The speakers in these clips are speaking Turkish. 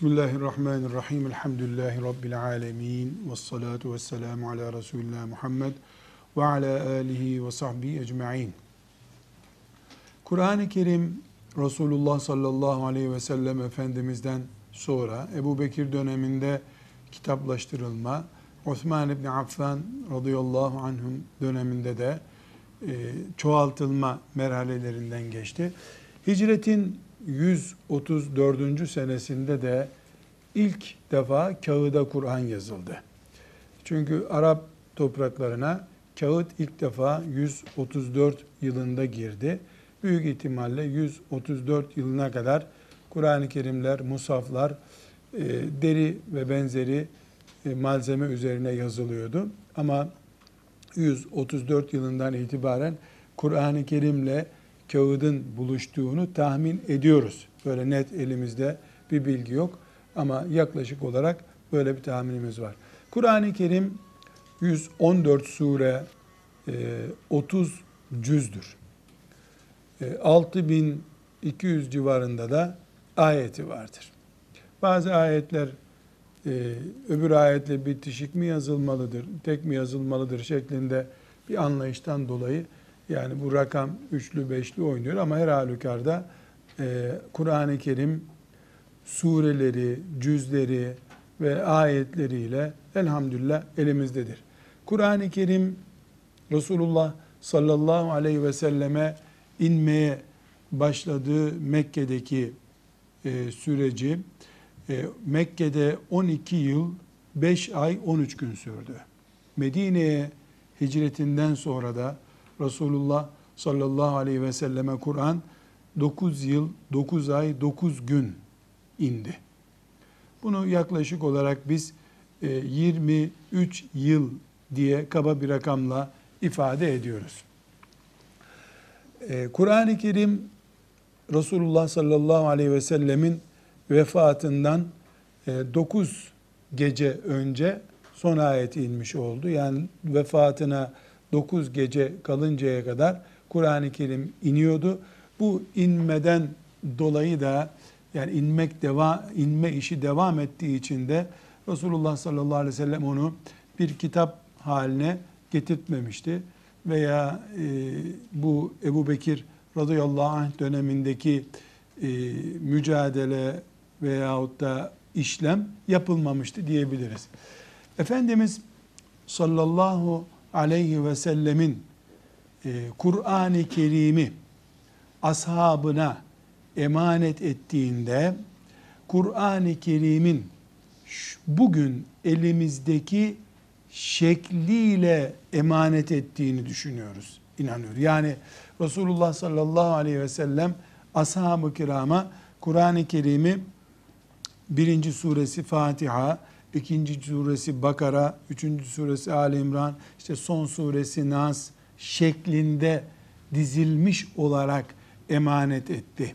Bismillahirrahmanirrahim. Elhamdülillahi Rabbil alemin. Ve salatu ve selamu ala Resulullah Muhammed ve ala alihi ve sahbihi ecma'in. Kur'an-ı Kerim Resulullah sallallahu aleyhi ve sellem Efendimiz'den sonra Ebu Bekir döneminde kitaplaştırılma, Osman İbni Affan radıyallahu anhum döneminde de e, çoğaltılma merhalelerinden geçti. Hicretin 134. senesinde de ilk defa kağıda Kur'an yazıldı. Çünkü Arap topraklarına kağıt ilk defa 134 yılında girdi. Büyük ihtimalle 134 yılına kadar Kur'an-ı Kerimler, musaflar, e, deri ve benzeri e, malzeme üzerine yazılıyordu. Ama 134 yılından itibaren Kur'an-ı Kerim'le kağıdın buluştuğunu tahmin ediyoruz. Böyle net elimizde bir bilgi yok ama yaklaşık olarak böyle bir tahminimiz var. Kur'an-ı Kerim 114 sure, 30 e, cüzdür. 6200 e, civarında da ayeti vardır. Bazı ayetler e, öbür ayetle bitişik mi yazılmalıdır, tek mi yazılmalıdır şeklinde bir anlayıştan dolayı yani bu rakam üçlü beşli oynuyor ama her halükarda e, Kur'an-ı Kerim sureleri, cüzleri ve ayetleriyle elhamdülillah elimizdedir. Kur'an-ı Kerim Resulullah sallallahu aleyhi ve selleme inmeye başladığı Mekke'deki e, süreci e, Mekke'de 12 yıl 5 ay 13 gün sürdü. Medine'ye hicretinden sonra da Resulullah sallallahu aleyhi ve selleme Kur'an 9 yıl, 9 ay, 9 gün indi. Bunu yaklaşık olarak biz 23 e, yıl diye kaba bir rakamla ifade ediyoruz. E, Kur'an-ı Kerim Resulullah sallallahu aleyhi ve sellemin vefatından 9 e, gece önce son ayeti inmiş oldu. Yani vefatına 9 gece kalıncaya kadar Kur'an-ı Kerim iniyordu. Bu inmeden dolayı da yani inmek devam inme işi devam ettiği için de Resulullah sallallahu aleyhi ve sellem onu bir kitap haline getirtmemişti veya e, bu Ebu Bekir radıyallahu anh dönemindeki e, mücadele veyahut da işlem yapılmamıştı diyebiliriz. Efendimiz sallallahu aleyhi ve sellemin e, Kur'an-ı Kerim'i ashabına emanet ettiğinde Kur'an-ı Kerim'in bugün elimizdeki şekliyle emanet ettiğini düşünüyoruz, inanıyor. Yani Resulullah sallallahu aleyhi ve sellem ashab-ı kirama Kur'an-ı Kerim'i birinci suresi Fatiha, ikinci suresi Bakara, üçüncü suresi Ali İmran, işte son suresi Nas şeklinde dizilmiş olarak emanet etti.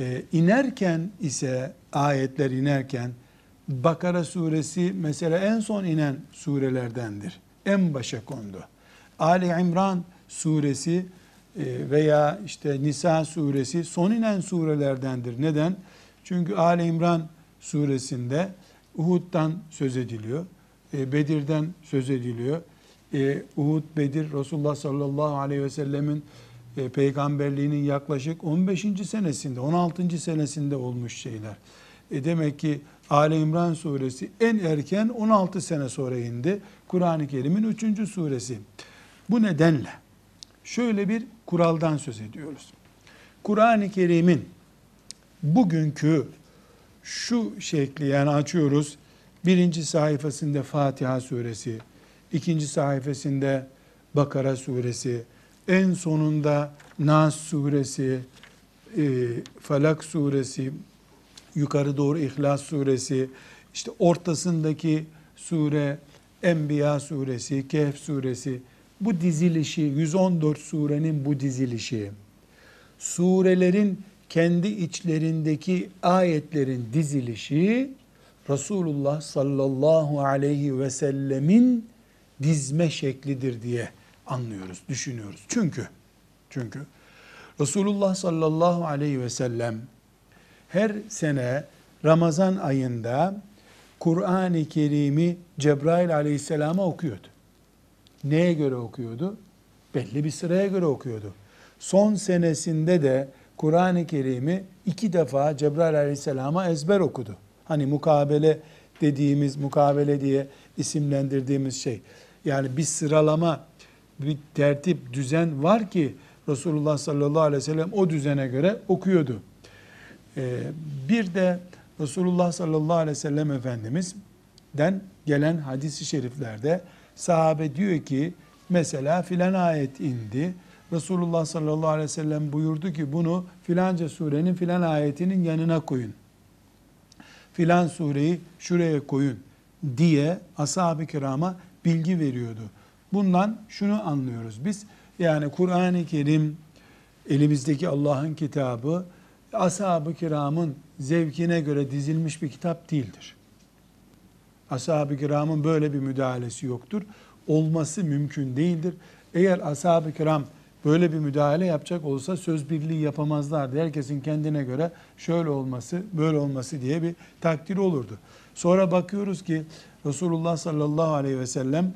Ee, inerken ise ayetler inerken Bakara suresi mesela en son inen surelerdendir. En başa kondu. Ali İmran suresi e, veya işte Nisa suresi son inen surelerdendir. Neden? Çünkü Ali İmran suresinde Uhud'dan söz ediliyor. E, Bedir'den söz ediliyor. E, Uhud, Bedir, Resulullah sallallahu aleyhi ve sellemin e, peygamberliğinin yaklaşık 15. senesinde, 16. senesinde olmuş şeyler. Demek ki Ali İmran suresi en erken 16 sene sonra indi. Kur'an-ı Kerim'in 3. suresi. Bu nedenle şöyle bir kuraldan söz ediyoruz. Kur'an-ı Kerim'in bugünkü şu şekli yani açıyoruz. Birinci sayfasında Fatiha suresi, ikinci sayfasında Bakara suresi, en sonunda Nas suresi, e, Falak suresi, yukarı doğru İhlas suresi, işte ortasındaki sure Enbiya suresi, Kehf suresi, bu dizilişi, 114 surenin bu dizilişi, surelerin kendi içlerindeki ayetlerin dizilişi Resulullah sallallahu aleyhi ve sellemin dizme şeklidir diye anlıyoruz, düşünüyoruz. Çünkü çünkü Resulullah sallallahu aleyhi ve sellem her sene Ramazan ayında Kur'an-ı Kerim'i Cebrail aleyhisselama okuyordu. Neye göre okuyordu? Belli bir sıraya göre okuyordu. Son senesinde de Kur'an-ı Kerim'i iki defa Cebrail aleyhisselama ezber okudu. Hani mukabele dediğimiz, mukabele diye isimlendirdiğimiz şey. Yani bir sıralama, bir tertip, düzen var ki Resulullah sallallahu aleyhi ve sellem o düzene göre okuyordu. Ee, bir de Resulullah sallallahu aleyhi ve sellem Efendimiz'den gelen hadisi şeriflerde sahabe diyor ki mesela filan ayet indi. Resulullah sallallahu aleyhi ve sellem buyurdu ki bunu filanca surenin filan ayetinin yanına koyun. Filan sureyi şuraya koyun diye ashab-ı kirama bilgi veriyordu. Bundan şunu anlıyoruz biz. Yani Kur'an-ı Kerim elimizdeki Allah'ın kitabı ashab-ı kiramın zevkine göre dizilmiş bir kitap değildir. Ashab-ı kiramın böyle bir müdahalesi yoktur. Olması mümkün değildir. Eğer ashab-ı kiram böyle bir müdahale yapacak olsa söz birliği yapamazlardı. Herkesin kendine göre şöyle olması, böyle olması diye bir takdir olurdu. Sonra bakıyoruz ki Resulullah sallallahu aleyhi ve sellem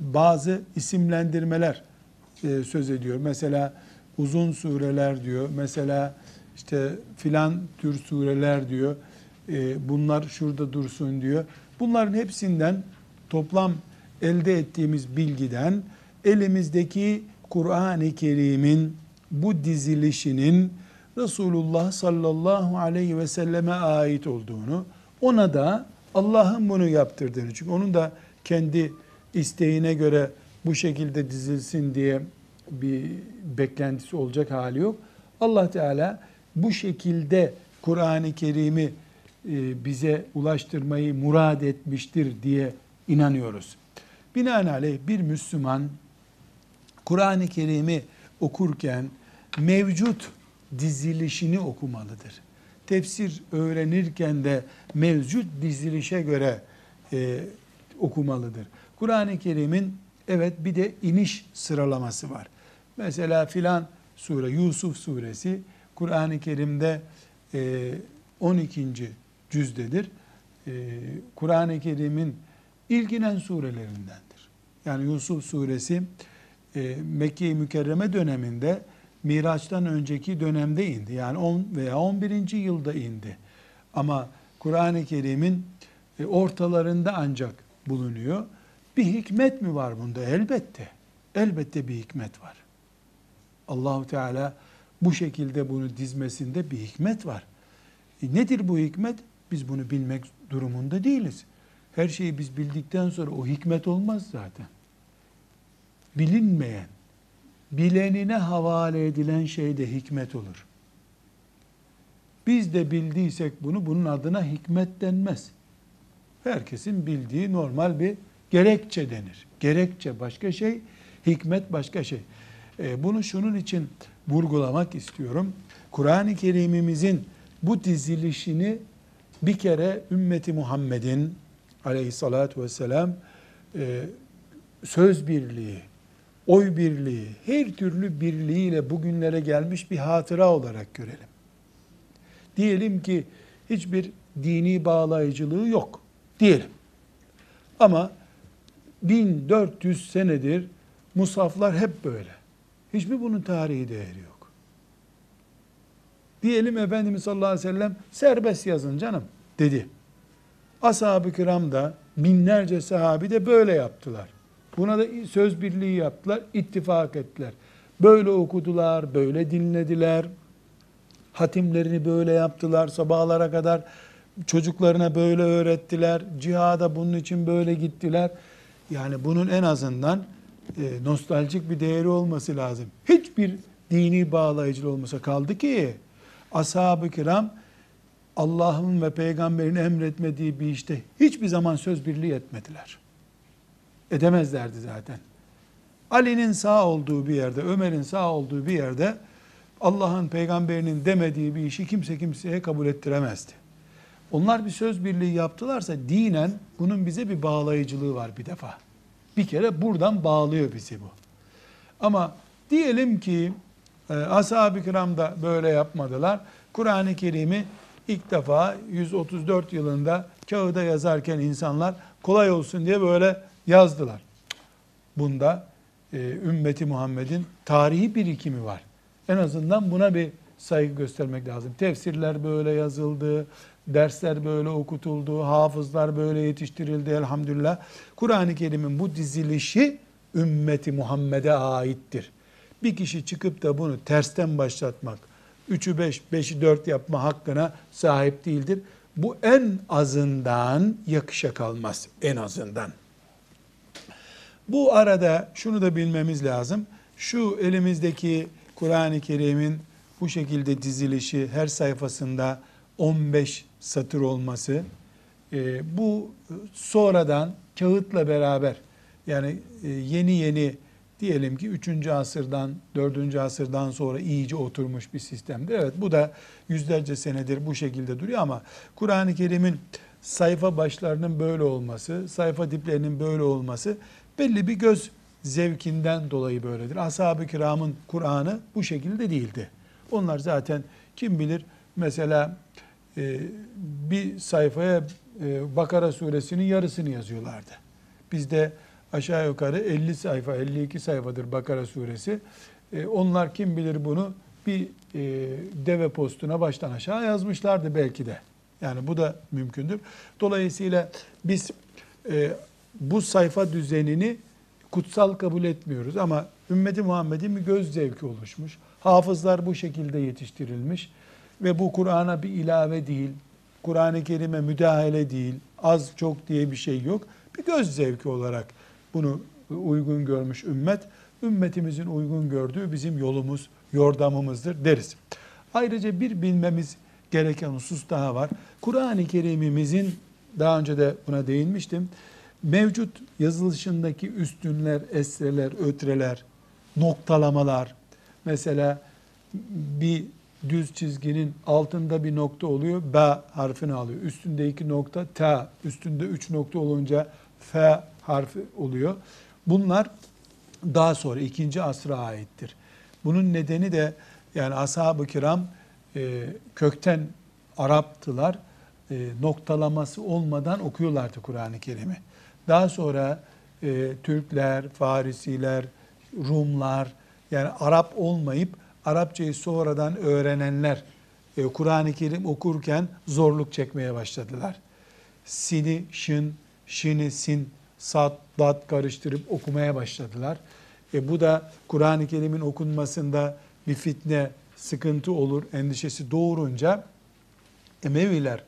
bazı isimlendirmeler e, söz ediyor. Mesela uzun sureler diyor. Mesela işte filan tür sureler diyor. E, bunlar şurada dursun diyor. Bunların hepsinden toplam elde ettiğimiz bilgiden elimizdeki Kur'an-ı Kerim'in bu dizilişinin Resulullah sallallahu aleyhi ve selleme ait olduğunu, ona da Allah'ın bunu yaptırdığını, çünkü onun da kendi isteğine göre bu şekilde dizilsin diye bir beklentisi olacak hali yok. Allah Teala bu şekilde Kur'an-ı Kerim'i e, bize ulaştırmayı murad etmiştir diye inanıyoruz. Binaenaleyh bir Müslüman Kur'an-ı Kerim'i okurken mevcut dizilişini okumalıdır. Tefsir öğrenirken de mevcut dizilişe göre e, okumalıdır. Kur'an-ı Kerim'in evet bir de iniş sıralaması var. Mesela filan sure Yusuf suresi Kur'an-ı Kerim'de 12. E, cüzdedir. E, Kur'an-ı Kerim'in ilginen surelerindendir. Yani Yusuf suresi e, Mekke-i Mükerreme döneminde Miraç'tan önceki dönemde indi. Yani 10 veya 11. yılda indi. Ama Kur'an-ı Kerim'in ortalarında ancak bulunuyor. Bir hikmet mi var bunda? Elbette. Elbette bir hikmet var. Allahu Teala bu şekilde bunu dizmesinde bir hikmet var. E nedir bu hikmet? Biz bunu bilmek durumunda değiliz. Her şeyi biz bildikten sonra o hikmet olmaz zaten. Bilinmeyen, bilenine havale edilen şey de hikmet olur. Biz de bildiysek bunu, bunun adına hikmet denmez. Herkesin bildiği normal bir gerekçe denir. Gerekçe başka şey, hikmet başka şey. E, bunu şunun için vurgulamak istiyorum. Kur'an-ı Kerim'imizin bu dizilişini bir kere ümmeti Muhammed'in aleyhissalatü vesselam e, söz birliği, oy birliği, her türlü birliğiyle bugünlere gelmiş bir hatıra olarak görelim. Diyelim ki hiçbir dini bağlayıcılığı yok diyelim. Ama 1400 senedir musaflar hep böyle. Hiçbir bunun tarihi değeri yok. Diyelim Efendimiz sallallahu aleyhi ve sellem serbest yazın canım dedi. Ashab-ı kiram da binlerce sahabi de böyle yaptılar. Buna da söz birliği yaptılar, ittifak ettiler. Böyle okudular, böyle dinlediler. Hatimlerini böyle yaptılar sabahlara kadar. Çocuklarına böyle öğrettiler. Cihada bunun için böyle gittiler. Yani bunun en azından e, nostaljik bir değeri olması lazım. Hiçbir dini bağlayıcı olmasa kaldı ki ashab-ı kiram Allah'ın ve peygamberin emretmediği bir işte hiçbir zaman söz birliği etmediler. Edemezlerdi zaten. Ali'nin sağ olduğu bir yerde, Ömer'in sağ olduğu bir yerde Allah'ın peygamberinin demediği bir işi kimse kimseye kabul ettiremezdi. Onlar bir söz birliği yaptılarsa dinen bunun bize bir bağlayıcılığı var bir defa. Bir kere buradan bağlıyor bizi bu. Ama diyelim ki e, ashab-ı kiram da böyle yapmadılar. Kur'an-ı Kerim'i ilk defa 134 yılında kağıda yazarken insanlar kolay olsun diye böyle yazdılar. Bunda e, ümmeti Muhammed'in tarihi birikimi var. En azından buna bir saygı göstermek lazım. Tefsirler böyle yazıldı, dersler böyle okutuldu, hafızlar böyle yetiştirildi elhamdülillah. Kur'an-ı Kerim'in bu dizilişi ümmeti Muhammed'e aittir. Bir kişi çıkıp da bunu tersten başlatmak, 3'ü 5, 5'i 4 yapma hakkına sahip değildir. Bu en azından yakışa kalmaz. En azından. Bu arada şunu da bilmemiz lazım. Şu elimizdeki Kur'an-ı Kerim'in bu şekilde dizilişi her sayfasında 15 satır olması e, bu sonradan kağıtla beraber yani e, yeni yeni diyelim ki 3. asırdan 4. asırdan sonra iyice oturmuş bir sistemdir. Evet bu da yüzlerce senedir bu şekilde duruyor ama Kur'an-ı Kerim'in sayfa başlarının böyle olması, sayfa diplerinin böyle olması belli bir göz zevkinden dolayı böyledir. Ashab-ı kiramın Kur'an'ı bu şekilde değildi. Onlar zaten kim bilir mesela e, bir sayfaya e, Bakara suresinin yarısını yazıyorlardı. Bizde aşağı yukarı 50 sayfa, 52 sayfadır Bakara suresi. E, onlar kim bilir bunu bir deve postuna baştan aşağı yazmışlardı belki de. Yani bu da mümkündür. Dolayısıyla biz bu sayfa düzenini kutsal kabul etmiyoruz ama ümmeti Muhammed'in bir göz zevki oluşmuş. Hafızlar bu şekilde yetiştirilmiş ve bu Kur'an'a bir ilave değil, Kur'an-ı Kerim'e müdahale değil, az çok diye bir şey yok. Bir göz zevki olarak bunu uygun görmüş ümmet, ümmetimizin uygun gördüğü bizim yolumuz, yordamımızdır deriz. Ayrıca bir bilmemiz gereken husus daha var. Kur'an-ı Kerim'imizin daha önce de buna değinmiştim. Mevcut yazılışındaki üstünler, esreler, ötreler, noktalamalar, mesela bir düz çizginin altında bir nokta oluyor, B harfini alıyor. Üstünde iki nokta, T, üstünde üç nokta olunca F harfi oluyor. Bunlar daha sonra ikinci asra aittir. Bunun nedeni de yani ashab-ı kiram e, kökten Araptılar. E, noktalaması olmadan okuyorlardı Kur'an-ı Kerim'i. Daha sonra e, Türkler, Farisiler, Rumlar yani Arap olmayıp Arapçayı sonradan öğrenenler e, Kur'an-ı Kerim okurken zorluk çekmeye başladılar. Sini, şın, şini, sin, sat, dat karıştırıp okumaya başladılar. E, bu da Kur'an-ı Kerim'in okunmasında bir fitne, sıkıntı olur endişesi doğurunca Emeviler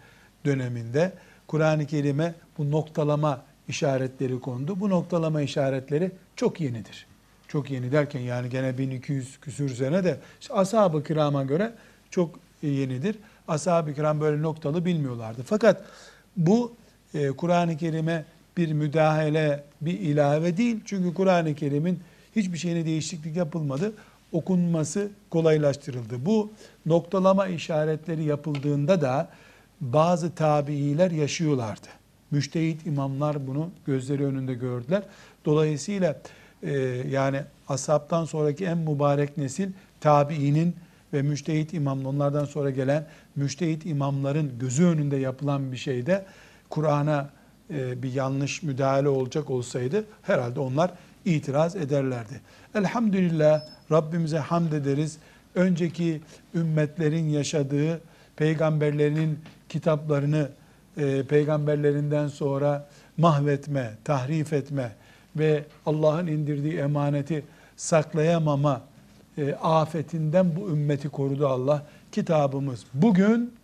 döneminde Kur'an-ı Kerim'e bu noktalama işaretleri kondu. Bu noktalama işaretleri çok yenidir. Çok yeni derken yani gene 1200 küsür sene de işte ashab-ı kirama göre çok yenidir. Ashab-ı kiram böyle noktalı bilmiyorlardı. Fakat bu e, Kur'an-ı Kerim'e bir müdahale, bir ilave değil. Çünkü Kur'an-ı Kerim'in hiçbir şeyine değişiklik yapılmadı. Okunması kolaylaştırıldı. Bu noktalama işaretleri yapıldığında da bazı tabiiler yaşıyorlardı. Müştehit imamlar bunu gözleri önünde gördüler. Dolayısıyla e, yani ashabtan sonraki en mübarek nesil tabiinin ve müştehit imamın onlardan sonra gelen müştehit imamların gözü önünde yapılan bir şeyde Kur'an'a e, bir yanlış müdahale olacak olsaydı herhalde onlar itiraz ederlerdi. Elhamdülillah Rabbimize hamd ederiz. Önceki ümmetlerin yaşadığı peygamberlerinin kitaplarını e, peygamberlerinden sonra mahvetme, tahrif etme ve Allah'ın indirdiği emaneti saklayamama e, afetinden bu ümmeti korudu Allah. Kitabımız bugün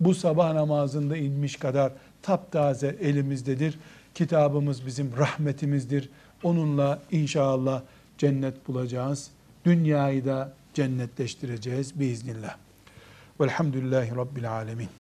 bu sabah namazında inmiş kadar taptaze elimizdedir. Kitabımız bizim rahmetimizdir. Onunla inşallah cennet bulacağız. Dünyayı da cennetleştireceğiz biiznillah. Velhamdülillahi Rabbil Alemin.